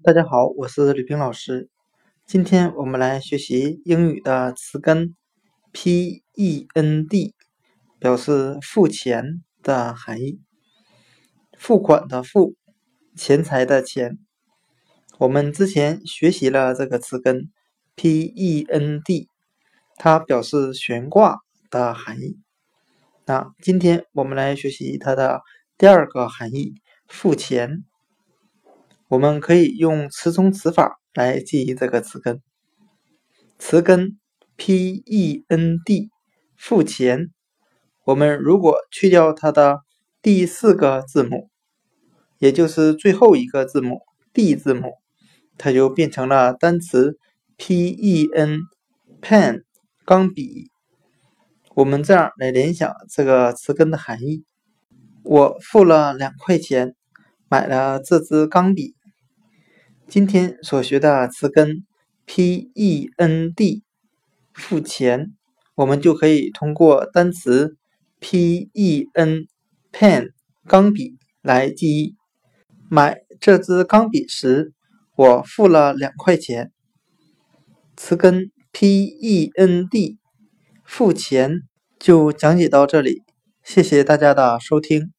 大家好，我是吕平老师。今天我们来学习英语的词根 “p-e-n-d”，表示付钱的含义。付款的付，钱财的钱。我们之前学习了这个词根 “p-e-n-d”，它表示悬挂的含义。那今天我们来学习它的第二个含义——付钱。我们可以用词中词法来记忆这个词根，词根 p-e-n-d 付钱。我们如果去掉它的第四个字母，也就是最后一个字母 d 字母，它就变成了单词 p-e-n pen 钢笔。我们这样来联想这个词根的含义：我付了两块钱买了这支钢笔。今天所学的词根 p-e-n-d 付钱，我们就可以通过单词 p-e-n pen 钢笔来记忆。买这支钢笔时，我付了两块钱。词根 p-e-n-d 付钱就讲解到这里，谢谢大家的收听。